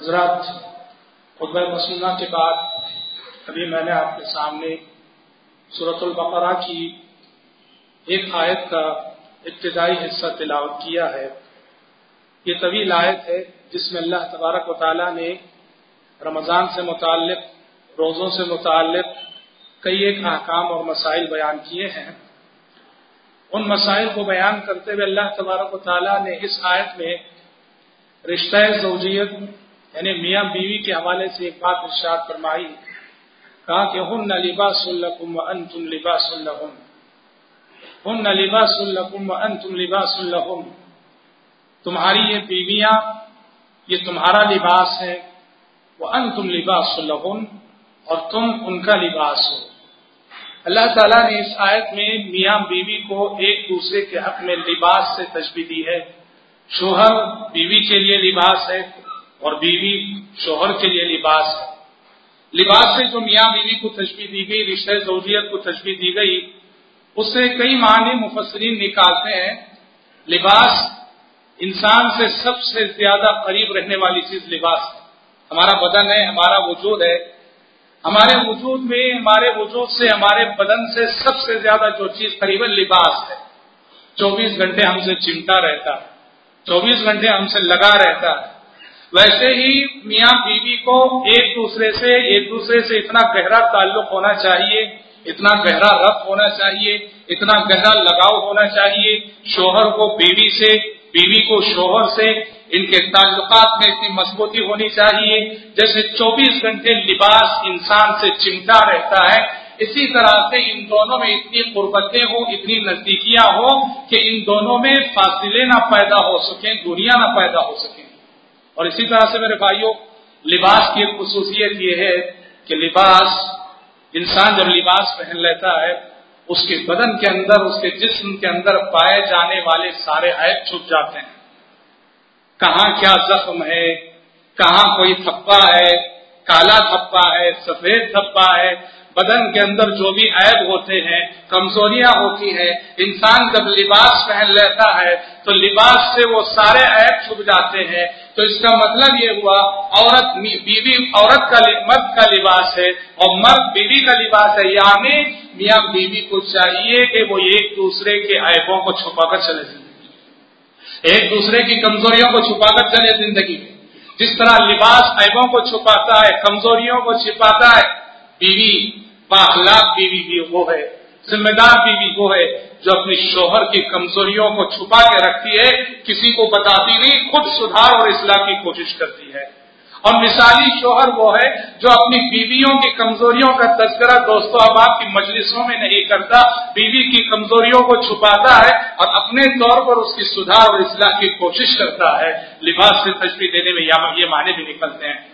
हजरात खुतब मसीना के बाद अभी मैंने आपके सामने सूरतुल बकरा की एक आयत का इब्तदाई हिस्सा तिलावत किया है। ये तवील आयत है जिसमें अल्लाह तबारक वाली ने रमज़ान से मुतक रोज़ों से मुतक कई एक अहकाम और मसाइल बयान किए हैं। उन मसाइल को बयान करते हुए अल्लाह तबारक वाली ने इस आयत में रिश्ता जवजियत यानी मियाँ बीवी के हवाले से एक बात इर्शाद फरमाई। कहा कि हुन लिबासुल्लकुम व अंतुम लिबासुल्लहुम हुन लिबासुल्लकुम व अंतुम लिबासुल्लहुम तुम्हारी ये बीवियाँ, ये तुम्हारा लिबास है। वह अंतुम लिबासुल्लहुम और तुम उनका लिबास हो। अल्लाह ताला ने इस आयत में मियाँ बीवी को एक दूसरे के हक में लिबास से तजबी दी है। शोहर बीवी के लिए लिबास है, और बीवी शोहर के लिए लिबास है। लिबास से जो मियाँ बीवी को तशबी दी गई रिश्ते जरूरियत को तशबी दी गई उससे कई मानी मुफसरीन निकालते हैं। लिबास इंसान से सबसे ज़्यादा करीब रहने वाली चीज़ लिबास है। हमारा बदन है हमारा वजूद है। हमारे वजूद में हमारे वजूद से हमारे बदन से सबसे ज़्यादा जो चीज़ करीबन लिबास है। 24 घंटे हमसे चिमटा रहता है 24 घंटे हमसे लगा रहता है। वैसे ही मियाँ बीवी को एक दूसरे से, एक दूसरे से इतना गहरा ताल्लुक होना चाहिए, इतना गहरा रब होना चाहिए, इतना गहरा लगाव होना चाहिए, शोहर को बीवी से, बीवी को शोहर से, इनके ताल्लुकात में इतनी मजबूती होनी चाहिए। जैसे 24 घंटे लिबास इंसान से चिमटा रहता है, इसी तरह से इन दोनों में इतनी कुर्बतें हो, इतनी नजदीकियाँ हो, कि इन दोनों में फासिले ना पैदा हो सके, दूरियाँ ना पैदा हो सके। और इसी तरह से मेरे भाइयों, लिबास की एक खसूसियत यह है कि लिबास, इंसान जब लिबास पहन लेता है, उसके बदन के अंदर, उसके जिस्म के अंदर पाए जाने वाले सारे ऐप छुप जाते हैं। कहाँ क्या जख्म है, कहाँ कोई थप्पा है, काला थप्पा है, सफ़ेद थप्पा है, बदन के अंदर जो भी ऐब होते हैं, कमजोरियाँ होती हैं, इंसान जब लिबास पहन लेता है तो लिबास से वो सारे ऐब छुप जाते हैं तो इसका मतलब ये हुआ, औरत बीवी, औरत का मर्द का लिबास है, और मर्द बीवी का लिबास है, यानी मियाँ बीवी को चाहिए कि वो एक दूसरे के ऐबों को छुपाकर चले ज़िंदगी एक दूसरे की कमजोरियों को छुपाकर चले ज़िंदगी जिस तरह लिबास ऐबों को छुपाता है, कमजोरियों को छिपाता है, बीवी, बाखलाक बीवी भी वो है। जिम्मेदार बीवी वो है, जो अपनी शोहर की कमजोरियों को छुपा के रखती है, किसी को बताती नहीं, खुद सुधार और इसलाह की कोशिश करती है। और मिसाली शोहर वो है, जो अपनी बीवियों की कमजोरियों का तस्करा दोस्तों अहबाब की मजलिसों में नहीं करता, बीवी की कमजोरियों को छुपाता है और अपने तौर पर उसकी सुधार और इसलाह की कोशिश करता है। लिबास से तस्वीर देने में या ये माने भी निकलते हैं।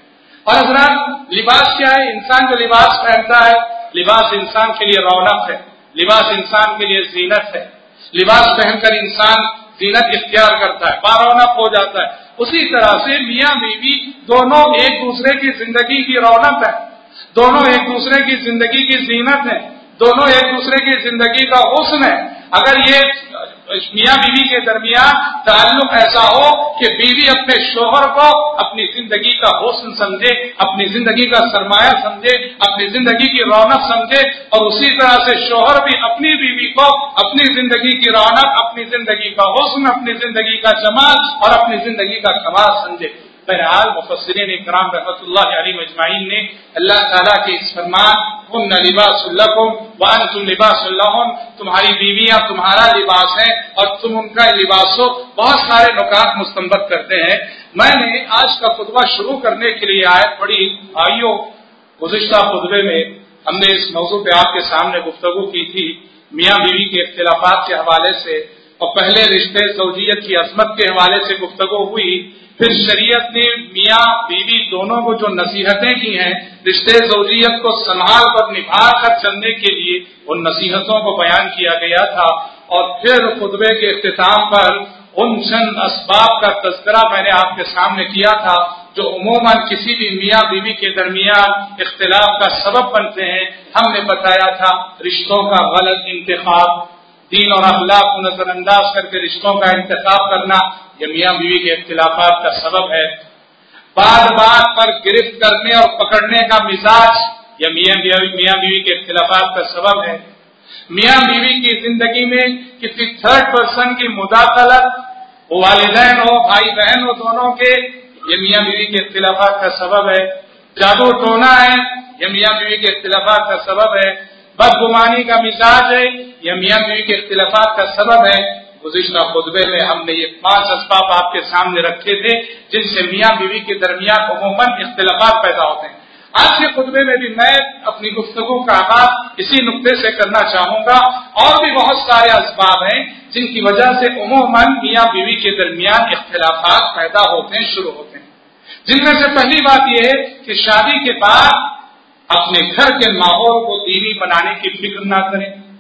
और हजरात, लिबास क्या है? इंसान जो लिबास पहनता है। लिबास इंसान के लिए रौनक है। लिबास इंसान के लिए जीनत है। लिबास पहनकर इंसान जीनत इख्तियार करता है, बारौनक हो जाता है। उसी तरह से मियाँ बीवी दोनों एक दूसरे की ज़िंदगी की रौनक है। दोनों एक दूसरे की ज़िंदगी की जीनत है। दोनों एक दूसरे की ज़िंदगी का हुस्न है। अगर ये मियाँ बीवी के दरमियान ताल्लुक ऐसा हो कि बीवी अपने शोहर को अपनी ज़िंदगी का हुस्न समझे, अपनी ज़िंदगी का सरमाया समझे, अपनी ज़िंदगी की रौनक समझे और उसी तरह से शोहर भी अपनी बीवी को अपनी ज़िंदगी की रौनक, अपनी ज़िंदगी का हुस्न, अपनी ज़िंदगी का जमाल और अपनी ज़िंदगी का कमाल समझे। बहरहाल मुफसरीन कराम रहमत मजमाइन ने अल्लाह ताला के इस फरमान उन लिबासुल्लकुम वन तुम लिबासुल्लाहुम तुम्हारी बीवियाँ तुम्हारा लिबास है और तुम उनका लिबास हो बहुत सारे नुकात मुस्तम्बत करते हैं। मैंने आज का खुतबा शुरू करने के लिए आए बड़ी भाइयों, गुजशत खुतबे में हमने इस मौजू पे आपके सामने गुफ्तगु की थी। मियाँ बीवी के इख्तलाफात के हवाले से और पहले रिश्ते सऊजियत की अजमत के हवाले से गुफ्तगु हुई। फिर शरीयत ने मियाँ, बीवी दोनों को जो नसीहतें की हैं, रिश्ते जरूरियत को संभाल कर निभा कर चलने के लिए उन नसीहतों को बयान किया गया था। और फिर खुतबे के अख्ताम पर उन चंद इसबाब का तस्करा मैंने आपके सामने किया था, जो उमूमन किसी भी मियाँ, बीवी के दरमियान इख्तलाफ का सबब बनते हैं। हमने बताया था रिश्तों का गलत इंतखाब। दीन और अखलाक को नजरअंदाज करके रिश्तों का इंतज़ाम करना यह मियाँ बीवी के इख्तलाफात का सबब है। बार बार पर गिरफ्त करने और पकड़ने का मिजाज यह मियाँ मियाँ बीवी के इख्तलाफात का सबब है। मियाँ बीवी की ज़िंदगी में किसी थर्ड पर्सन की मुदाखलत, वो वालदेन हो भाई बहन हो, दोनों के, ये मियाँ बीवी के इख्तलाफात का सबब है। जादू टोना है यह मियाँ बीवी के इख्तलाफात का सबब है। बदगुमानी का मिजाज है। यह मियाँ बीवी के इख्तलाफात का सबब है। गुजशत खुतबे में हमने ये पाँच इसबाब आपके सामने रखे थे, जिनसे मियाँ बीवी के दरमियान अमूमन इख्तलाफात पैदा होते हैं। आज के खुतबे में भी मैं अपनी गुफ्तगु का आगाज़ इसी नुक्ते से करना चाहूँगा। और भी बहुत सारे इसबाब हैं, जिनकी वजह से उमूमन मियाँ बीवी के दरमियान इख्तलाफात पैदा होते हैं, शुरू होते हैं। जिनमें से पहली बात यह है कि शादी के बाद अपने घर के माहौल को दीनी बनाने की फ़िक्र ना करें।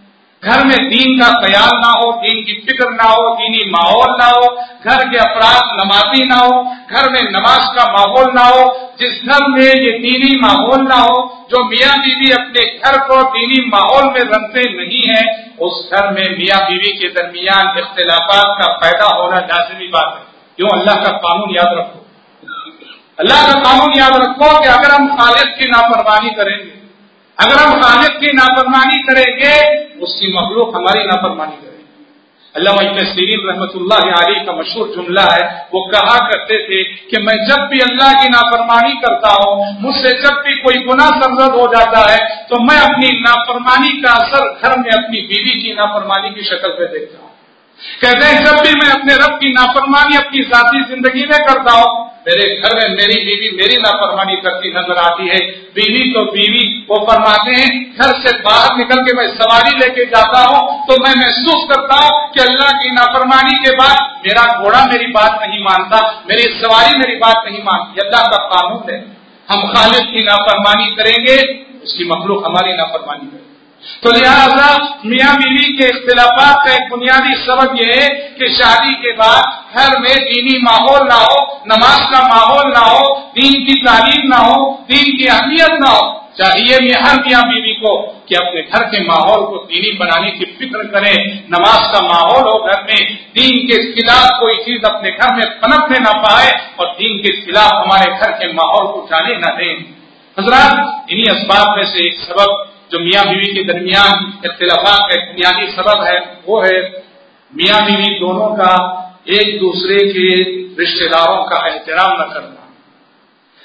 घर में दीन का ख्याल ना हो, दीन की फ़िक्र ना हो, दीनी माहौल ना हो, घर के अपराध नमाजी ना हो, घर में नमाज़ का माहौल ना हो, जिस घर में ये दीनी माहौल ना हो, जो मियाँ बीवी अपने घर को दीनी माहौल में रखते नहीं है, उस घर में मियाँ बीवी के दरमियान इख्तलाफात का पैदा होना लाजमी बात है। क्यों? अल्लाह का कानून याद रखो। अल्लाह का कानून याद रखो कि अगर हम खालिद की नाफरमानी करेंगे, अगर हम खालिद की नाफरमानी करेंगे, उसकी मखलूक हमारी नाफरमानी करेगी। अल्लाह सीरीन रहमत आली का मशहूर जुमला है, वो कहा करते थे कि मैं जब भी अल्लाह की नाफरमानी करता हूँ, मुझसे जब भी कोई गुना सरजद हो जाता है तो मैं अपनी नाफरमानी का असर घर में अपनी बीवी की नाफरमानी की शक्ल पे देखता हूँ। कहते हैं, जब भी मैं अपने रब की नाफरमानी अपनी जाती ज़िंदगी में करता हूँ मेरे घर में मेरी बीवी मेरी नाफरमानी करती नज़र आती है। बीवी तो बीवी वो फरमाते हैं, घर से बाहर निकल के मैं सवारी लेके जाता हूँ तो मैं महसूस करता हूँ कि अल्लाह की नाफरमानी के बाद मेरा घोड़ा मेरी बात नहीं मानता, मेरी सवारी मेरी बात नहीं मानती। अल्लाह का कानून है। हम खालिद की नाफरमानी करेंगे, उसकी मखलूक हमारी नाफरमानी करेगी तो लिहाजा मियाँ बीवी के इख्तलाफात का एक बुनियादी सबब यह है कि शादी के बाद घर में दीनी माहौल ना हो, नमाज़ का माहौल ना हो, दीन की तालीम ना हो, दीन की अहमियत ना हो। चाहिए मैं हर मियाँ बीवी को कि अपने घर के माहौल को दीनी बनाने की फ़िक्र करें, नमाज़ का माहौल हो घर में, दीन के खिलाफ कोई चीज़ अपने घर में पनपने ना पाए और दीन के खिलाफ हमारे घर के माहौल को जाने न दें। हजरात, इन्हीं इसबाब में से एक सबब जो मियाँ बीवी के दरमियान इख्तलाफा का बुनियादी सबब है, वो है मियाँ बीवी दोनों का एक दूसरे के रिश्तेदारों का एहतराम न करना।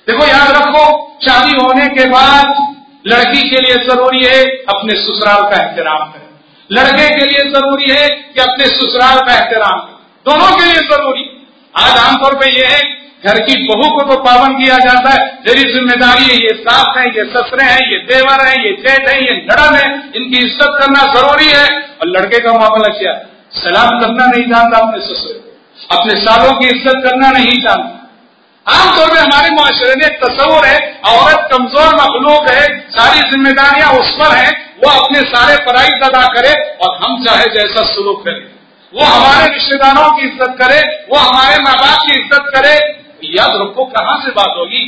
देखो, याद रखो, शादी होने के बाद लड़की के लिए ज़रूरी है अपने ससुराल का एहतराम करें। लड़के के लिए ज़रूरी है कि अपने ससुराल का एहतराम करें। दोनों के लिए ज़रूरी। आज आमतौर पर यह है घर की बहू को तो पावन किया जाता है। तेरी ज़िम्मेदारी है, ये सास है, ये ससरे हैं, ये देवर है, ये जेठ है, ये नड़न है, इनकी इज़्ज़त करना ज़रूरी है। और लड़के का मामला क्या सलाम करना नहीं जानता अपने ससुर अपने सालों की इज़्ज़त करना नहीं जानता। आमतौर पर हमारे माशरे में तस्वुर है, औरत कमज़ोर मखलूक है, सारी जिम्मेदारियाँ उस पर है, वो अपने सारे पराई अदा करे और हम चाहे जैसा सुलूक करें। वो हमारे रिश्तेदारों की इज़्ज़त करे, वो हमारे माँ बाप की इज़्ज़त करे याद रखो कहाँ से बात होगी?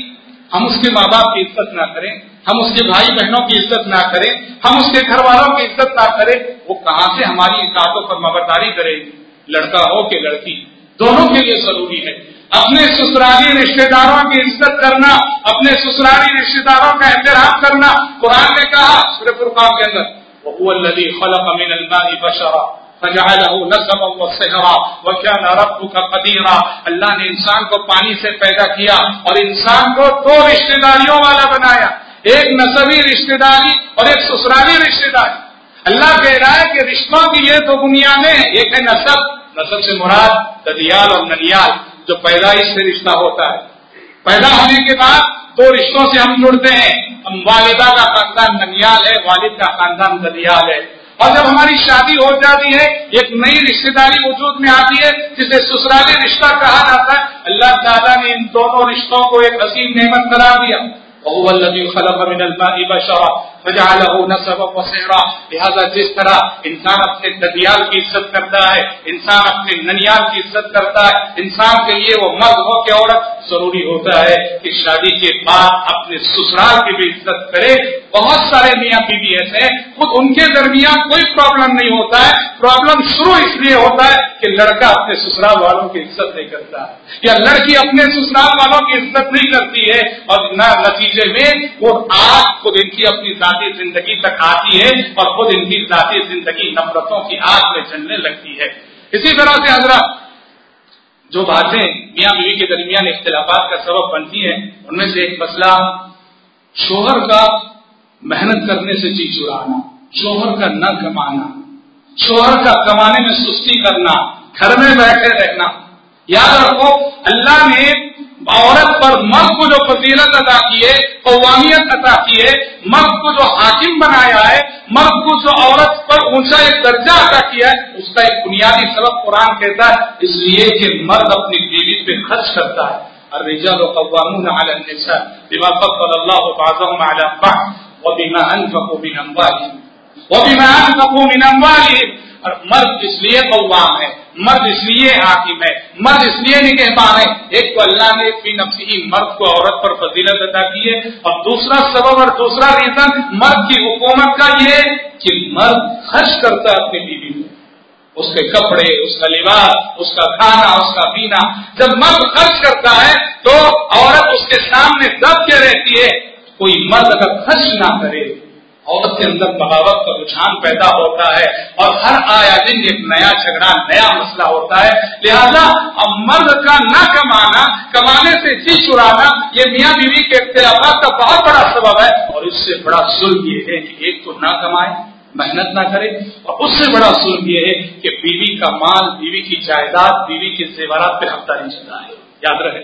हम उसके माँ बाप की इज़्ज़त ना करें, हम उसके भाई बहनों की इज़्ज़त ना करें, हम उसके घर वालों की इज़्ज़त ना करें, वो कहाँ से हमारी इकातों पर मबरदारी करेगी लड़का हो के लड़की? दोनों के लिए ज़रूरी है। अपने ससुराली रिश्तेदारों की इज़्ज़त करना, अपने ससुराली रिश्तेदारों का एहतराम करना, कुरान ने कहा सूर्य के अंदर वही खलक अमीन बशरा। कदीरा अल्लाह ने इंसान को पानी से पैदा किया और इंसान को दो रिश्तेदारियों वाला बनाया एक नसबी रिश्तेदारी और एक ससुराली रिश्तेदारी अल्लाह कह रहा है कि रिश्तों की ये दो बुनियादें एक है नसब नसब से मुराद ददियाल और ननियाल जो पैदाइश से रिश्ता होता है पैदा होने के बाद दो रिश्तों से हम जुड़ते हैं हम वालिदा का खानदान ननियाल है वालिद का खानदान ददियाल है और जब हमारी शादी हो जाती है, एक नई रिश्तेदारी वजूद में आती है, जिसे ससुराली रिश्ता कहा जाता है, अल्लाह दादा ने इन दोनों रिश्तों को एक असीम नेमत करार दिया। लिहाजा जिस तरह इंसान अपने ददियाल की इज़्ज़त करता है इंसान अपने ननियाल की इज़्ज़त करता है इंसान के लिए वो मर्द हो के औरत ज़रूरी होता है कि शादी के बाद अपने ससुराल की भी इज़्ज़त करे बहुत सारे मियाँ बीवी ऐसे हैं खुद उनके दरमियान कोई प्रॉब्लम नहीं होता है प्रॉब्लम शुरू इसलिए होता है कि लड़का अपने ससुराल वालों की इज़्ज़त नहीं करता या लड़की अपने ससुराल वालों की इज़्ज़त नहीं करती है और न नतीजे में वो आग खुद इनकी अपनी जाती ज़िंदगी तक आती है और खुद इनकी जाती ज़िंदगी नफरतों की आग में जलने लगती है। इसी तरह से हज़रत, जो बातें मियाँ बीवी के दरमियान इख्तलाफात का सबब बनती है, उनमें से एक मसला, शोहर का मेहनत करने से जी चुराना, शोहर का न कमाना, शोहर का कमाने में सुस्ती करना, घर में बैठे रहना। याद रखो, अल्लाह ने औरत पर मर्द को जो फजीलत अदा की है कौवामियत अदा की है मर्द को जो हाकिम बनाया है मर्द को जो औरत पर ऊँचा एक दर्जा अदा किया है, उसका एक बुनियादी सबक कुरान कहता है, इसलिए कि मर्द अपनी बीवी पे खर्च करता है। बिमा अल्लाह बाज़म अला व बिमा अनफकू मिन अम्वालिहिम। व बिमा अनफकू मिन अम्वालिहिम। और मर्द इसलिए कौवाम है, मर्द इसलिए हाकिम है, मर्द इसलिए नहीं कह पा रहे एक तो अल्लाह ने फ़ी नफसी मर्द को औरत पर फजीलत अदा की है, और दूसरा सबब और दूसरा रीजन मर्द की हुकूमत का ये कि मर्द खर्च करता है अपनी बीवी को। उसके कपड़े, उसका लिबास, उसका खाना, उसका पीना, जब मर्द खर्च करता है तो औरत उसके सामने दब के रहती है। कोई मर्द अगर खर्च ना करे औरत के अंदर बगावत का रुझान पैदा होता है और हर आया दिन एक नया झगड़ा, नया मसला होता है। लिहाजा अब मर्द का न कमाना, कमाने से जी चुराना, ये मियाँ बीवी के इख्तलाफात का बहुत बड़ा सबब है और इससे बड़ा सुल्ह ये है कि एक तो ना कमाए, मेहनत ना करे और उससे बड़ा सुल्ह ये है कि बीवी का माल, बीवी की जायदाद, बीवी के जेवरात पे हफ़्ता नहीं चला है याद रहे।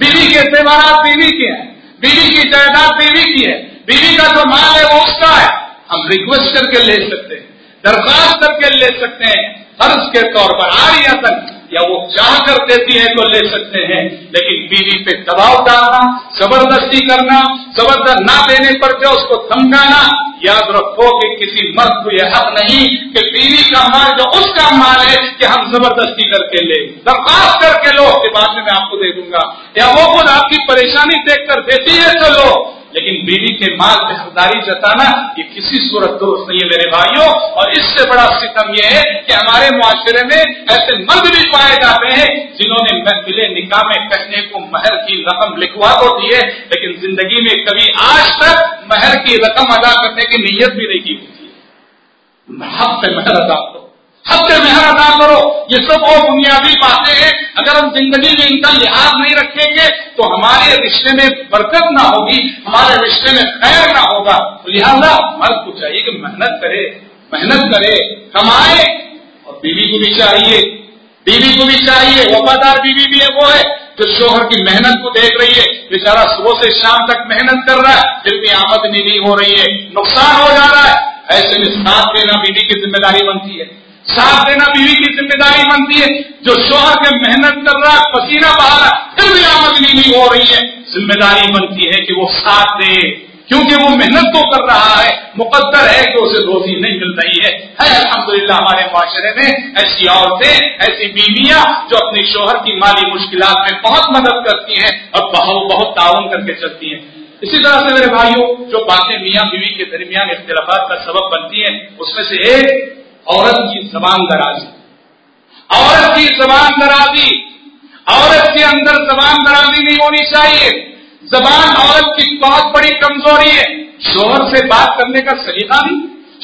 बीवी के जेवरात बीवी के हैं। बीवी की जायदाद बीवी की है। बीवी का जो माल है वो उसका है। हम रिक्वेस्ट करके ले सकते हैं, दरखास्त करके ले सकते हैं, फ़र्ज़ के तौर पर, आरियतन। या वो चाह कर देती है तो ले सकते हैं। लेकिन बीवी पे दबाव डालना, ज़बरदस्ती करना, ज़बरदस्त ना देने पर जो उसको धमकाना, याद रखो कि किसी मर्द को यह हक नहीं कि बीवी का माल जो उसका माल है कि हम ज़बरदस्ती करके ले। दरखास्त करके लो, के बाद में मैं आपको दे दूँगा। या वो खुद आपकी परेशानी देखकर देती है तो लो लेकिन बीवी के माल पे हकदारी जताना ये किसी सूरत दुरुस्त नहीं है मेरे भाइयों। और इससे बड़ा सितम यह है कि हमारे मुआशरे में ऐसे मर्द भी पाए जाते हैं जिन्होंने महफिले निकाह में कहने को महर की रकम लिखवा तो दी है, लेकिन ज़िंदगी में कभी आज तक महर की रकम अदा करने की नीयत भी नहीं की होती। हक पे महर अदा करो। हक पे महर अदा करो। ये सब और बुनियादी बातें हैं। अगर हम ज़िंदगी में इनका लिहाज नहीं रखेंगे तो हमारे रिश्ते में बरकत ना होगी, हमारे रिश्ते में खैर ना होगा। तो लिहाजा मर्द को चाहिए कि मेहनत करे मेहनत करे, कमाए और बीवी को भी चाहिए। बीवी को भी चाहिए, वफादार बीवी भी है, वो है। जो शोहर की मेहनत को देख रही है, बेचारा सुबह से शाम तक मेहनत कर रहा है जितनी आमदनी नहीं हो रही है, नुकसान हो जा रहा है। ऐसे में साथ देना बीवी की ज़िम्मेदारी बनती है। साथ देना बीवी की ज़िम्मेदारी बनती है। जो शोहर के मेहनत कर रहा है पसीना बहा रहा, फिर भी आमदनी नहीं हो रही है। ज़िम्मेदारी बनती है कि वो साथ दे। क्योंकि वो मेहनत तो कर रहा है, मुकद्दर है कि उसे रोजी नहीं मिल रही है। है अलहमदुल्ला हमारे माशरे में ऐसी औरतें, ऐसी बीवियाँ जो अपने शोहर की माली मुश्किल में बहुत मदद करती हैं और बहुत बहुत ताउन करके चलती हैं। इसी तरह से मेरे भाइयों, जो बातें मियाँ बीवी के दरमियान इख्तलाफात का सबब बनती हैं, उसमें से एक औरत की जबान दराजी। औरत की जबान दराजी। औरत के अंदर जबान दराजी नहीं होनी चाहिए। जबान औरत की बहुत बड़ी कमज़ोरी है। शोहर से बात करने का सलीका नहीं।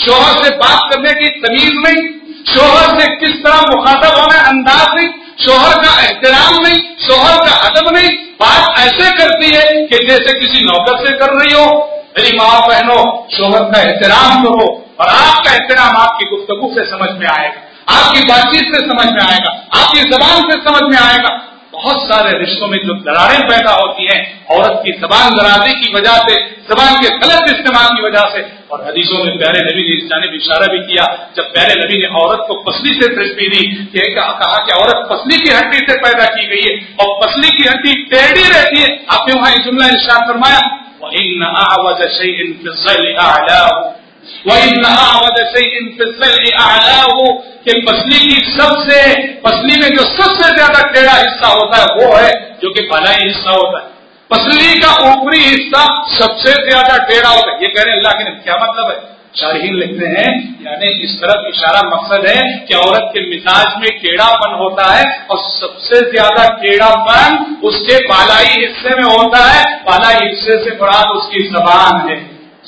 शोहर से बात करने की तमीज नहीं। शोहर से किस तरह मुखातब होना अंदाज नहीं। शोहर का एहतराम नहीं। शोहर का अदब नहीं। बात ऐसे करती है कि जैसे किसी नौकर से कर रही हो। मेरी माँ बहनों, शोहर का एहतराम करो और आपका एहतराम आपकी गुफ्तगु से समझ में आएगा, आपकी बातचीत से समझ में आएगा, आपकी जबान से समझ में आएगा। बहुत सारे रिश्तों में जो दरारें पैदा होती हैं, औरत की जबान दराजी की वजह से, जबान के गलत इस्तेमाल की वजह से, और हदीसों में प्यारे नबी ने इस जानब इशारा भी किया, जब प्यारे नबी ने औरत को पसली से तस्वीर दी कहा कि औरत पसली की हड्डी से पैदा की गई है, और पसली की हड्डी टेढ़ी रहती है। आपने वहाँ जुमला इशार फरमाया कि पसली की सबसे पसली में जो सबसे ज़्यादा टेढ़ा हिस्सा होता है, वो है जो कि भलाई हिस्सा होता है। पसली का ऊपरी हिस्सा सबसे ज़्यादा टेढ़ा होता है। ये कह रहे अल्लाह के क्या मतलब है? शारहीन लिखते हैं, यानी इस तरफ़ इशारा मकसद है कि औरत के मिजाज में टेढ़ापन होता है और सबसे ज़्यादा टेढ़ापन उसके बालाई हिस्से में होता है। बालाई हिस्से से बड़ा उसकी जबान है।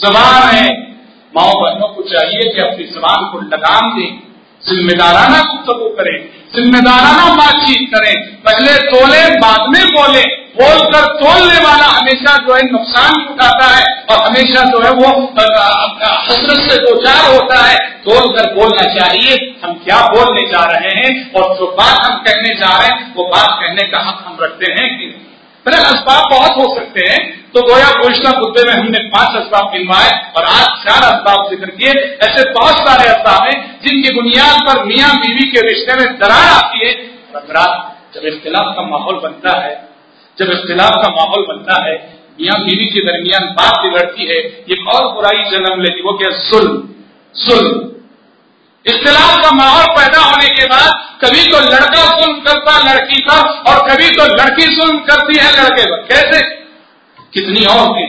जबान है। माओ बहनों को चाहिए कि अपनी जबान को लगाम दें, जिम्मेदाराना गुफ्तगु करें, जिम्मेदाराना बातचीत करें। पहले तोले, बाद में बोले। बोलकर तोलने वाला हमेशा जो है नुकसान उठाता है और हमेशा जो है वो हसरत से दो चार होता है तोल कर बोलना चाहिए। हम क्या बोलने जा रहे हैं और जो बात हम कहने जा रहे हैं, वो बात कहने का हक हम रखते हैं कि फिर असबाब बहुत हो सकते हैं। तो गोया घोषणा मुद्दे में हमने पाँच असबाब गिनवाए और आज चार असबाब ज़िक्र किए। ऐसे बहुत सारे असबाब हैं जिनकी बुनियाद पर मियाँ बीवी के रिश्ते में दरार आती है। और जब इख्तिलाफ का माहौल बनता है, जब इख्तिलाफ का माहौल बनता है, मियाँ बीवी के दरमियान बात बिगड़ती है, ये और बुराई जन्म लेती वो क्या? सुल सुल इख्तिलाफ का माहौल पैदा होने के बाद कभी तो लड़का सुन करता लड़की पर और कभी तो लड़की सुन करती है लड़के पर कैसे? कितनी औरतें,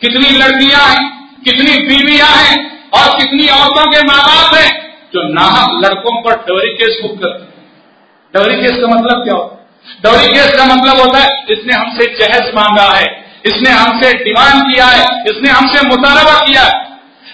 कितनी लड़कियाँ हैं, कितनी बीवियाँ हैं और कितनी औरतों के माँ बाप हैं जो नाहक लड़कों पर डोरी केस बुक करते हैं। डोरी केस का मतलब क्या होता है? डोरी केस का मतलब होता है, इसने हमसे जहज मांगा है, इसने हमसे डिमांड किया है, इसने हमसे मुतालबा किया है।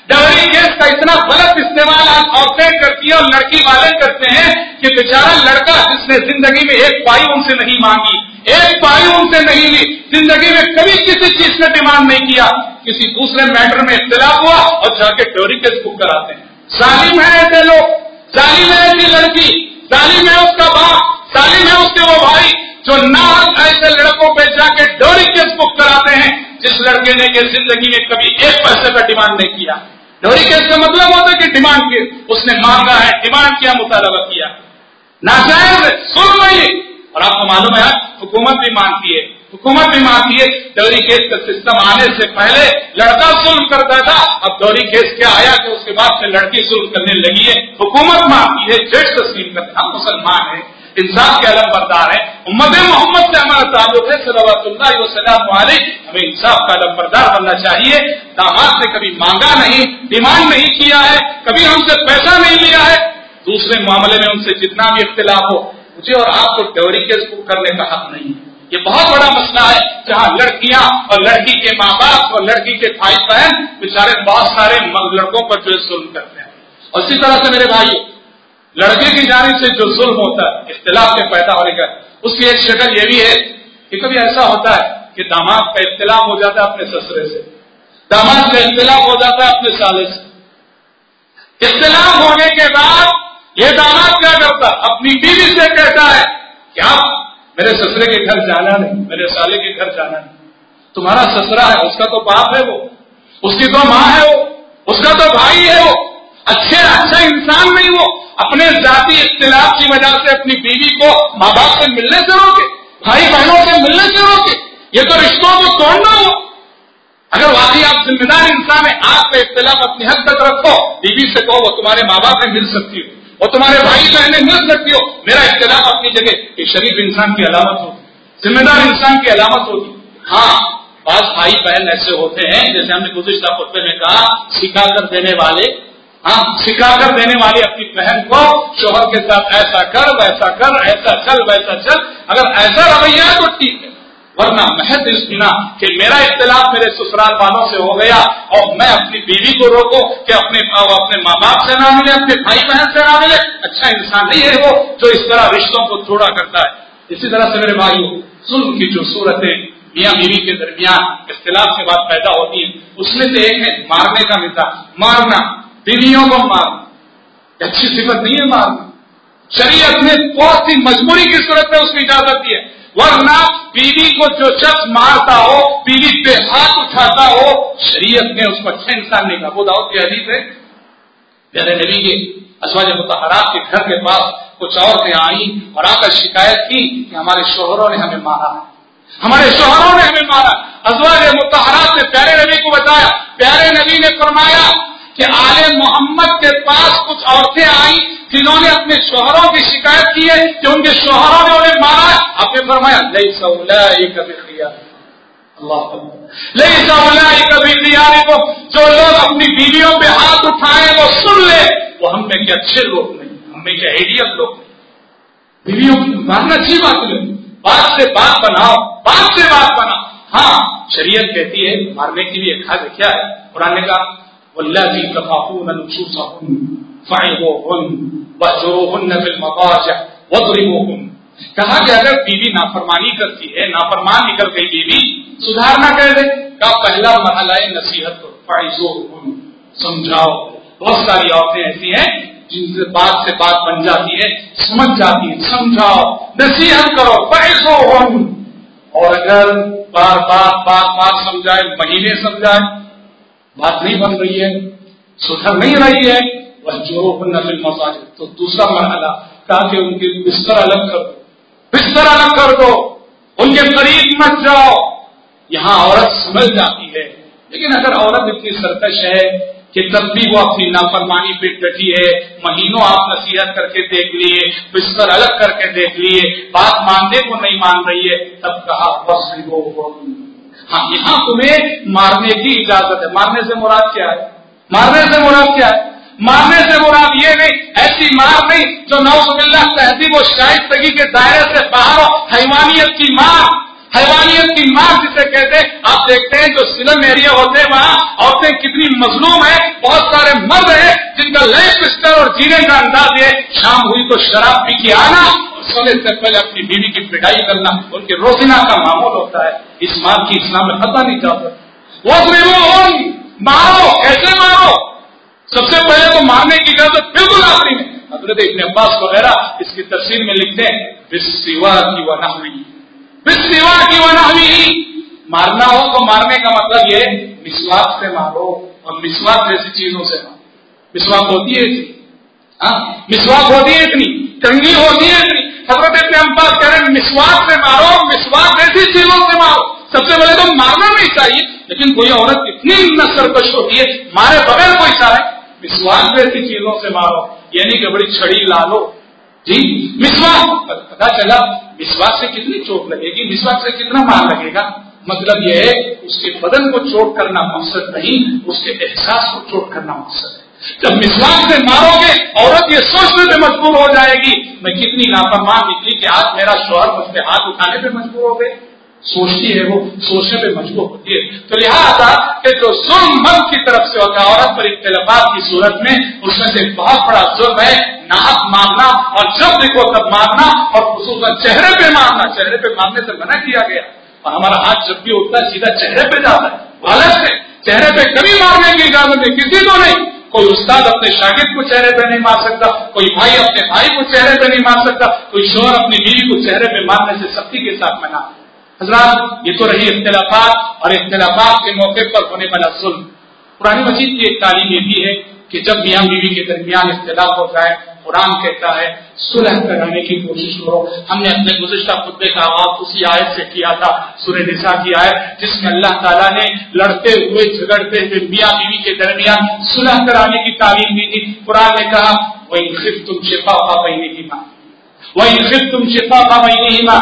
डबरी केस का इतना गलत इस्तेमाल आज औरतें करती है और लड़की वाले करते हैं कि बेचारा लड़का जिसने ज़िंदगी में एक पाई उनसे नहीं मांगी, एक पाई उनसे नहीं ली, ज़िंदगी में कभी किसी चीज़ ने डिमांड नहीं किया, किसी दूसरे मैटर में इख्तलाफ हुआ और जाके डोरी केस बुक कराते हैं। जालिम है ऐसे लोग, जालिम है ऐसी लड़की, जालिम है उसका बाप, जालिम है उसके वो भाई, जो ना ऐसे लड़कों पे जाके डोरी केस बुक कराते हैं, जिस लड़के ने के ज़िंदगी में कभी एक पैसे का डिमांड नहीं किया। डोरी केस का मतलब होता है कि डिमांड के, उसने मांगा है, डिमांड किया, मुतालबा किया। नाजायज सुन नहीं और आपको मालूम है, हुकूमत भी मानती है। हुकूमत भी मानती है डोरी केस का सिस्टम आने से पहले लड़का सुल्म करता था। अब डोरी केस क्या आया कि उसके बाद से लड़की सुल्म करने लगी है। हुकूमत मानती है जज तस्लीम करते, मुसलमान है। इंसाफ के अलम बरदार है। उम्मत मोहम्मद से हमारा ताल्लुक है सलाम हमें इंसाफ का अलम बरदार बनना चाहिए। दामाद ने कभी मांगा नहीं, डिमांड नहीं किया है, कभी हमसे पैसा नहीं लिया है। दूसरे मामले में उनसे जितना भी इख्तिलाफ हो, मुझे और आपको डोरी केस करने का हक नहीं है। ये बहुत बड़ा मसला है, जहाँ लड़कियाँ और लड़की के माँ बाप और लड़की के भाई बहन बेचारे बहुत सारे लड़कों पर जो जुल्म करते हैं। और इसी तरह से मेरे भाई लड़के की जानी से जो जुल्म होता है, इख्तलाफ के पैदा होने का, उसकी एक शक्ल ये भी है कि कभी ऐसा होता है कि दामाद का इख्तलाफ हो जाता है अपने ससुरे से। दामाद का इख्तलाफ हो जाता है अपने साले से। इख्तलाफ होने के बाद ये दामाद क्या करता अपनी बीवी से कहता है कि आप मेरे ससुरे के घर जाना नहीं, मेरे साले के घर जाना नहीं। तुम्हारा ससुरा है, उसका तो बाप है वो, उसकी तो माँ है वो, उसका तो भाई है वो। अच्छे अच्छा इंसान नहीं वो। अपने जाति इख्तिलाफ की वजह से अपनी बीवी को माँ बाप से मिलने से रोके भाई बहनों से मिलने से रोके, ये तो रिश्तों को तोड़ना हो अगर वाकई आप जिम्मेदार इंसान है आपका इख्तिलाफ अपनी हद तक रखो, बीवी से कहो, वो तुम्हारे माँ बाप में मिल सकती हो और तुम्हारे भाई बहने मिल सकती हो। मेरा इख्तलाफ अपनी जगह एक शरीफ इंसान की अलामत होगी जिम्मेदार इंसान की अलामत होगी हाँ। पास भाई बहन ऐसे होते हैं, जैसे हमने गुजशत खुतबे में कहा सिखा कर देने वाले हाँ सिखा कर देने वाली अपनी बहन को शोहर के साथ ऐसा कर, वैसा कर, ऐसा चल, वैसा चल। अगर ऐसा रवैया है तो ठीक है। वरना महज इस बिना कि मेरा इख्तलाफ मेरे ससुराल वालों से हो गया और मैं अपनी बीवी को रोकू कि अपने अपने माँ बाप से ना मिले, अपने भाई बहन से ना मिले। अच्छा इंसान नहीं है वो जो इस तरह रिश्तों को थोड़ा करता है। इसी तरह से मेरे भाइयों सुन की जो सूरतें मियाँ बीवी के दरमियान इख्तलाफ के बाद पैदा होती है, उसमें से एक है मारने का मिजाज मारना। बीवियों को मारना अच्छी सिफत नहीं है मारना शरीयत ने बहुत ही मजबूरी की सूरत में उसकी इजाज़त दी है। वरना बीवी को जो शख्स मारता हो, बीवी पे हाथ उठाता हो, शरीयत ने उसको अच्छा इंसान नहीं कहा वो दाऊद की है? प्यारे नबी के अजवाज मुतहरात के घर के पास कुछ औरतें आई और आकर शिकायत की कि हमारे शोहरों ने हमें मारा हमारे शोहरों ने हमें मारा अजवाज मुतहरात ने प्यारे नबी को बताया। प्यारे नबी ने फरमाया कि आले मोहम्मद के पास कुछ औरतें आई जिन्होंने अपने शोहरों की शिकायत की है कि उनके शोहरों ने उन्हें मारा। आपने फरमाया नहीं सऊला कभी किया नहीं कभी दिया को जो लोग अपनी बीवियों पे हाथ उठाए, वो सुन ले। वो हम में क्या अच्छे लोग नहीं, हम में क्या एडियत लोग नहीं। बीवियों की मारना अच्छी बात नहीं बात से बात बनाओ बात से बात बनाओ। हाँ शरीयत कहती है, मारने के लिए खा क्या है। कुरान ने कहा वल्लाजी तखाफून नुशूसहुन फ़अइबूहुन वहजुरूहुन फिल मदाजिअ वद्रिबूहुन कहा कि अगर बीवी नाफरमानी करती है नाफरमान निकल गई बीवी सुधारना कह दे का पहला मरहला नसीहत करो समझाओ बहुत सारी औरतें ऐसी हैं जिनसे बात से बात बन जाती है समझ जाती है समझाओ नसीहत करो फ़अइबूहुन और अगर बार बार बार बार समझाए महीने समझाए बात नहीं बन रही है, सुधर नहीं रही है वह जो नफिल मसाजिद। तो दूसरा मरहला ताकि उनके बिस्तर अलग कर दो। बिस्तर अलग कर दो, उनके करीब मत जाओ। यहाँ औरत समझ जाती है। लेकिन अगर औरत इतनी सरकश है कि तब भी वो अपनी नाफरमानी पे डटी है, महीनों आप नसीहत करके देख लिए, बिस्तर अलग करके देख लिए, बात मानने को नहीं मान रही है, तब कहा, बस हाँ यहाँ तुम्हें मारने की इजाज़त है। मारने से मुराद क्या है? मारने से मुराद क्या है? मारने से मुराद ये नहीं, ऐसी मार नहीं जो नौसबिल्ला तहजीब और शाइस्तगी के दायरे से बाहर हो। हैवानियत की मार, हैवानियत की मार जिसे कहते आप देखते हैं जो सिलम एरिया होते हैं वहाँ, औरतें कितनी मजलूम है, बहुत सारे मर्द है जिनका लाइफ स्टाइल और जीने का अंदाज है। शाम हुई तो शराब पी के आना सोने से पहले अपनी बीवी की पिटाई करना, उनके रोजिना का मामूल होता है। इस बात की इस्लाम में पता नहीं चलता वो मारो कैसे मारो। सबसे पहले तो मारने की इजाज़त बिल्कुल आखिरी में। हज़रत इब्न अब्बास वगैरह इसकी तफसीर में लिखते हैं विस्वा की वनहवी विस्वा की वनहवी मारना हो तो मारने का मतलब ये, मिसवाक से मारो और मिसवाक जैसी चीज़ों से मारो। मिसवाक होती है मिसवाक होती है इतनी। कंगी होती है इतनी। हज़रत इतने अम्बास कह रहे हैं से मारो मिसवाक ऐसी चीज़ों से मारो। सबसे पहले तो मारना नहीं चाहिए, लेकिन कोई औरत इतनी नसरकश होती है, मारे बगैर कोई चाहे विश्वास जैसी चीज़ों से मारो। यानी कि बड़ी छड़ी ला लो। जी, विश्वास। पता चला, विश्वास से कितनी चोट लगेगी, विश्वास से कितना मार लगेगा? मतलब यह है, उसके बदन को चोट करना मकसद नहीं, उसके एहसास को चोट करना मकसद जब विश्वास से मारोगे, औरत ये सोचने में मजबूर हो जाएगी, मैं कितनी नाफरमान निकली कि आज मेरा शोहर मुझ पर हाथ उठाने पे मजबूर हो गए। सोचती है वो, सोचने पे मजबूर होती है। तो लिहाजा कि जो जुल्म मर्द की तरफ़ से होता है, औरत पर इख्तलाफात की सूरत में उसमें से बहुत बड़ा जुल्म है, नाक मारना और जब देखो तब मारना और खसूस चेहरे पे मारना। चेहरे पे मारने से मना किया गया। और हमारा हाथ जब भी उठता है, सीधा चेहरे पे जाता है। गलत से चेहरे पे कभी मारने की इजाज़त नहीं, किसी को नहीं। कोई उस्ताद अपने शागिद को चेहरे पे नहीं मार सकता, कोई भाई अपने भाई को चेहरे पे नहीं मार सकता, कोई शोर अपनी बीवी को चेहरे पे मारने से सख्ती के साथ मना। हजरात, ये तो रही इख्तलाफात, और इख्तलाफात के मौके पर होने वाला जुल्म। पुरानी मजीद की एक तालीम ये भी है कि जब मियाँ बीवी के दरमियान इख्तलाफ हो जाए कुरान कहता है सुलह कराने की कोशिश करो हमने अपने गुजशत खुतबे का आवाज उसी आयत से किया था सूर्य निशा की आयत जिसमें अल्लाह ताला ने लड़ते हुए झगड़ते हुए मियाँ बीवी के दरमियान सुलह कराने की तालीम दी थी कुरान ने कहा वही खिफ तुम शिफा पा बहने की माँ वही खिफ तुम शिफा पा बहने ही माँ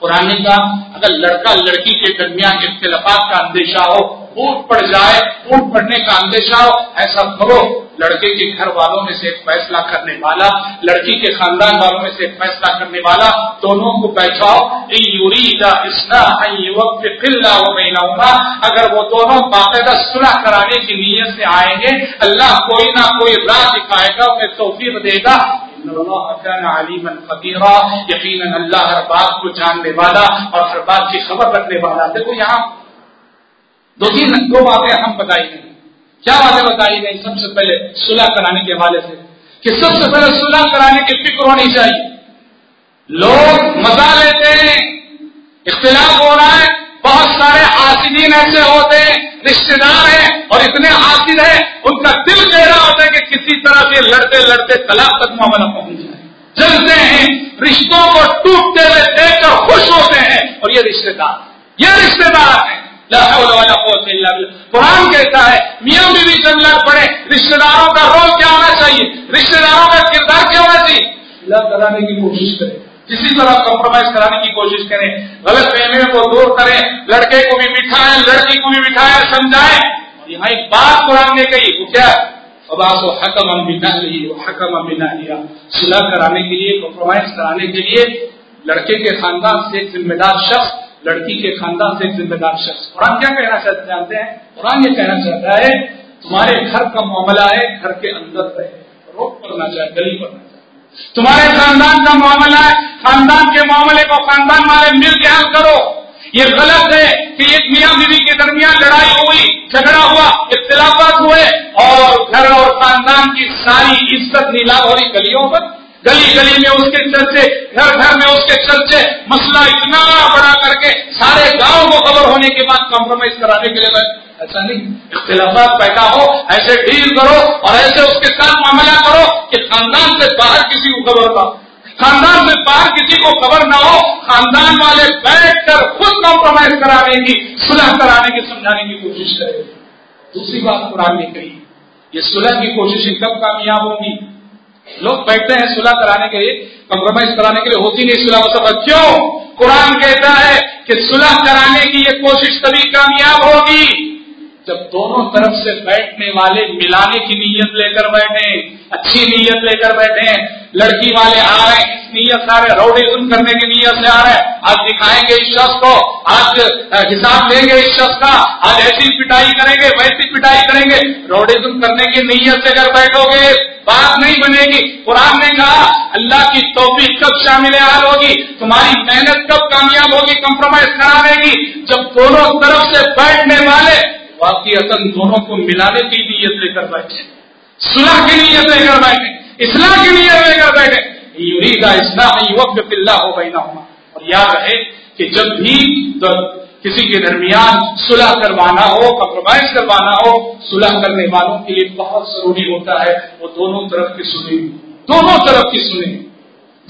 कुरान ने कहा अगर लड़का लड़की के दरमियान इख्तलाफात का अंदेशा हो फूट पड़ जाए फूट पड़ने का अंदेशा हो, ऐसा करो, लड़के के घर वालों में से फैसला करने वाला, लड़की के खानदान वालों में से फैसला करने वाला, दोनों को बैठाओ अगर वो दोनों बाकायदा सुलह कराने की नीयत से आएँगे, अल्लाह कोई ना कोई राह दिखाएगा, उन्हें तोफीक देगा। अलीमन यकीन अल्लाह हर बात को जानने वाला और हर बात की खबर रखने वाला देखो यहाँ दो तीन दो बातें हम बताई गई क्या बातें बताई गई सबसे पहले सुलह कराने के हवाले से कि सबसे पहले सुलह कराने की फ़िक्र होनी चाहिए लोग मज़ा लेते हैं इख्तिलाफ हो रहा है बहुत सारे हासिदीन ऐसे होते हैं रिश्तेदार हैं और इतने हासिद हैं, उनका दिल कह रहा होता है कि किसी तरह से लड़ते लड़ते तलाक तक मामला पहुँच जाए। जलते हैं, रिश्तों को टूटते हुए देखकर खुश होते हैं और ये रिश्तेदार ये रिश्तेदार है। कुरान कहता है, मियाँ बीवी जब लड़ पड़े रिश्तेदारों का रोल क्या होना चाहिए? रिश्तेदारों का किरदार क्या होना चाहिए? कराने की कोशिश करें। किसी तरह कॉम्प्रोमाइज कराने की कोशिश करें। गलत फहमियों को दूर करें, लड़के को भी बिठाएँ, लड़की को भी बिठाएँ, समझाएँ। यहाँ एक बात कुरान ने कही, वो क्या? अबास हकम अम्बिना ली हकम अम्बिना लिया सुलह कराने के लिए कॉम्प्रोमाइज कराने के लिए, लड़के के खानदान से जिम्मेदार शख्स, लड़की के खानदान से जिम्मेदार शख्स। कुरान क्या कहना चाहते जानते हैं? कुरान ये कहना चाहता है, तुम्हारे घर का मामला है, घर के अंदर रहे। रोक करना चाहे गली करना तुम्हारे खानदान का मामला है। खानदान के मामले को खानदान वाले मिल के हल करो। ये गलत है कि एक मियाँ बीवी के दरमियान लड़ाई हुई, झगड़ा हुआ, इख्तलाफात हुए और घर और खानदान की सारी इज़्ज़त नीलाम हो रही गलियों पर गली गली में उसके चर्चे, घर घर में उसके चर्चे, मसला इतना बड़ा करके सारे गाँव को कवर होने के बाद कॉम्प्रोमाइज कराने के लिए ऐसा नहीं। इख्तलाफात पैदा हो, ऐसे डील करो और ऐसे उसके साथ मामला करो कि खानदान से बाहर किसी को खबर ना खानदान से बाहर किसी को खबर ना हो, खानदान वाले बैठ कर खुद कॉम्प्रोमाइज कराने की, सुलह कराने की, समझाने की कोशिश करे दूसरी बात कुरान ने कही, ये सुलह की कोशिश कब कामयाब होगी? लोग बैठते हैं सुलह कराने के लिए कॉम्प्रोमाइज कराने के लिए, होती नहीं सुलह मतलब क्यों? कुरान कहता है कि सुलह कराने की ये कोशिश तभी कामयाब होगी जब दोनों तरफ़ से बैठने वाले मिलाने की नीयत लेकर बैठे, अच्छी नीयत लेकर बैठे, लड़की वाले आ रहे हैं नीयत आ रहे रौडिज्म करने की नीयत से आ रहे आज दिखाएँगे इस शख्स को, आज हिसाब लेंगे इस शख्स का, आज ऐसी पिटाई करेंगे, वैसी पिटाई करेंगे रौडिज्म करने की नीयत से अगर बैठोगे, बात नहीं बनेगी, कुरान ने कहा, अल्लाह की तोफी कब शामिल हाल होगी, तुम्हारी मेहनत कब कामयाब होगी कंप्रोमाइज करा देगी जब दोनों तरफ़ से बैठने वाले वाकईतन दोनों को मिलाने की नीयत लेकर बैठे सुलह की नीयत लेकर बैठे इस्लाह की नीयत लेकर बैठे यूरीदा इस्लाह वक्त पिल्ला हो गई ना होना और याद रहे कि जब भी किसी के दरमियान सुलह करवाना हो कम्प्रोमाइज करवाना हो, सुलह करने वालों के लिए बहुत ज़रूरी होता है। वो दोनों तरफ़ की सुने। दोनों तरफ़ की सुने।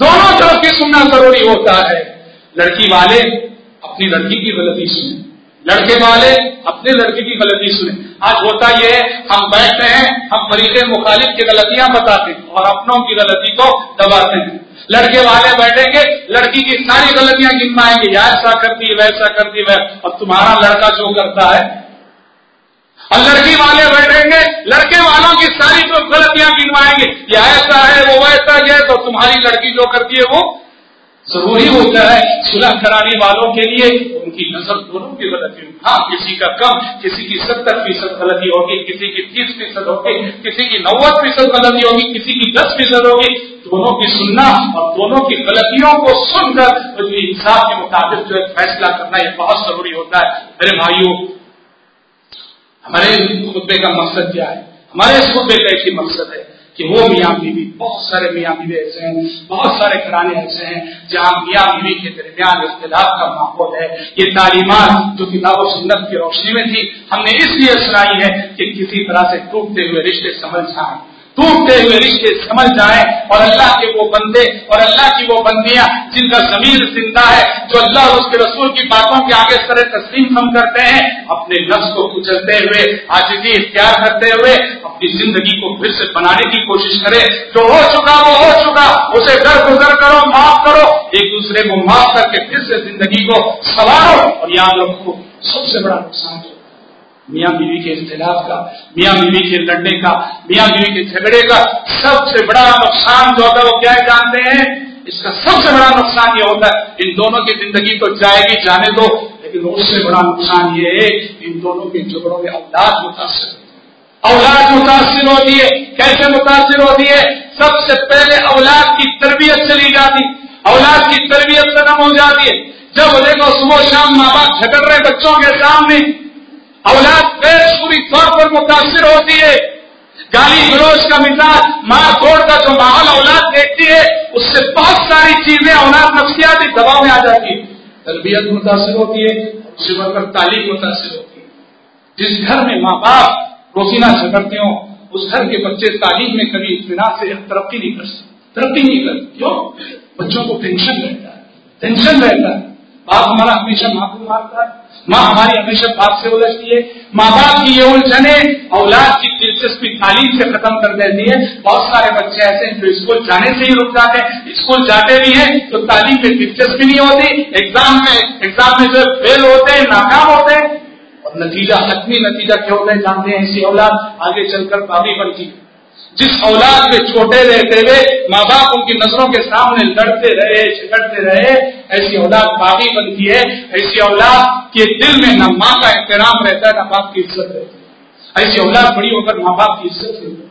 दोनों तरफ़ की सुनना ज़रूरी होता है। लड़की वाले अपनी लड़की की गलती सुने। लड़के वाले अपने लड़के की गलती सुने। आज होता यह है, हम बैठते हैं, हम फरीके मुखालिफ की गलतियाँ बताते हैं और अपनों की गलती को दबाते हैं। लड़के वाले बैठेंगे, लड़की की सारी गलतियाँ गिनवाएँगे। या ऐसा करती है, वैसा करती वै और तुम्हारा लड़का जो करता है, और लड़की वाले बैठेंगे, लड़के वालों की सारी जो गलतियाँ गिनवाएँगे, या ऐसा है, वो वैसा है तो तुम्हारी लड़की जो करती है, वो ज़रूरी होता है सुलह कराने वालों के लिए उनकी नज़र दोनों की गलती हाँ। किसी का कम, किसी की सत्तर फ़ीसद गलती होगी, किसी की तीस फ़ीसद होगी, किसी की नब्बे फ़ीसद गलती होगी, किसी की दस फ़ीसद होगी। दोनों की सुनना और दोनों की गलतियों को सुनकर इंसाफ के मुताबिक जो है फैसला करना यह बहुत ज़रूरी होता है। मेरे भाइयों, हमारे खुतबे का मकसद क्या है? हमारे इस खुतबे का एक ही मकसद है। कि वो मियाँ बीवी बहुत सारे मियाँ बीवी ऐसे हैं, बहुत सारे घराने ऐसे हैं, जहाँ मियाँ बीवी के दरमियान इख्तलाफ का माहौल है। ये तालीमत जो किताब सुन्नत की रोशनी में थी, हमने इसलिए सुनाई है कि किसी तरह से टूटते हुए रिश्ते समझ जाए। टूटते हुए रिश्ते समझ जाए और अल्लाह के वो बंदे और अल्लाह की वो बंदियाँ जिनका ज़मीन ज़िंदा है, जो अल्लाह और उसके रसूल की बातों के आगे सरे तस्लीम हम करते हैं, अपने नफ्स को कुचलते हुए आजिदी इख्तियार करते हुए, अपनी ज़िंदगी को फिर से बनाने की कोशिश करे। जो हो चुका, वो हो चुका। उसे दर गुजर करो, माफ़ करो। एक दूसरे को माफ़ करके फिर से ज़िंदगी को संवारो और याद रखो सबसे बड़ा नुकसान जो मियाँ बीवी के इख्तलाफ का, मियाँ बीवी के लड़ने का, मियाँ बीवी के झगड़े का सबसे बड़ा नुकसान जो होता है वो क्या है जानते हैं? इसका सबसे बड़ा नुकसान ये होता है, इन दोनों की ज़िंदगी तो जाएगी, जाने दो, लेकिन उससे बड़ा नुकसान ये है, इन दोनों के झगड़ों में औलाद मुतासर औलाद मुतासर होती है, कैसे मुतासर होती है? सबसे पहले औलाद की तरबियत चली जाती, औलाद की तरबियत खत्म हो जाती है। जब देखो सुबह शाम माँ बाप झगड़ रहे बच्चों के सामने औलाद पूरी तौर पर मुतासर होती है। गाली गलोच का मिजाज मार तोड़ का जो माहौल औलाद देखती है, उससे बहुत सारी चीज़ें औलाद नफ्सियाती दबाव में आ जाती है। तरबियत मुतासर होती है उससे बढ़कर तालीम मुतासर होती है। जिस घर में माँ बाप रोजीना झगड़ते हो, उस घर के बच्चे तालीम में कभी इतना से तरक्की नहीं कर सकते। तरक्की नहीं करते। क्यों? बच्चों को टेंशन रहता है। टेंशन रहता है। बाप हमारा हमेशा माँ को मारता है माँ हमारी हमेशा बाप से उलझती है। माँ बाप की ये उलझने औलाद की दिलचस्पी तालीम से खत्म कर देती है। बहुत सारे बच्चे ऐसे हैं जो स्कूल जाने से ही रुक जाते हैं। स्कूल जाते भी हैं तो तालीम में दिलचस्पी नहीं होती। एग्ज़ाम में एग्ज़ाम में जो फेल होते हैं, नाकाम होते हैं, और नतीजा, हतमी नतीजा क्या होता है, जानते हैं ऐसी औलाद आगे चलकर बाबी बनती है। जिस औलाद में छोटे रहते हुए माँ बाप उनकी नज़रों के सामने लड़ते रहे झगड़ते रहे, ऐसी औलाद बागी बनती है, ऐसी औलाद के दिल में न माँ का एहतराम रहता है, न बाप की इज़्ज़त रहती है। ऐसी औलाद बड़ी होकर माँ बाप की इज़्ज़त रहती है।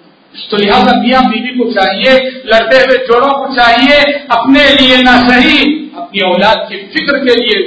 तो लिहाजा मियाँ बीवी को चाहिए, लड़ते हुए जोड़ों को चाहिए, अपने लिए ना सही, अपनी औलाद की फ़िक्र के लिए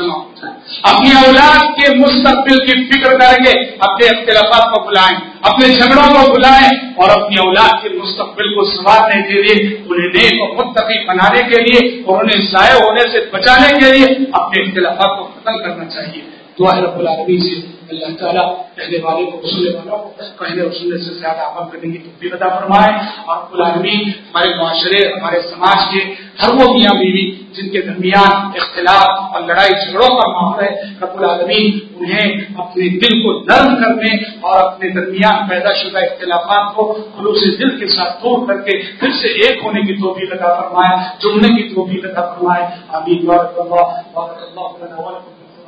अपनी औलाद के मुस्तकबिल की फ़िक्र करेंगे, अपने अख्तिलाफात को बुलाएँ अपने झगड़ों को बुलाएँ और अपनी औलाद के मुस्तकबिल को संवारने के लिए, उन्हें नेक और मुतकी बनाने के लिए और उन्हें जाय होने से बचाने के लिए अपने अख्तिलाफात को खत्म करना चाहिए। दुआ है रबी से। अल्लाह ताला कहने वाले को सुनने वालों को कहने और सुनने से ज़्यादा अमल करने की तो अदा फरमाए। और गुलामी हमारे माशरे, हमारे समाज के हर वो मियाँ बीवी जिनके दरमियान इख्तलाफ और लड़ाई झगड़ों का माहौल है रबुल आलमी उन्हें अपने दिल को नर्म करने और अपने दरमियान पैदा शुदा इख्तलाफात को खुलूस दिल के साथ दूर करके फिर से एक होने की तो भी लगा फरमाए। जुड़ने की तो भी लगा फरमाए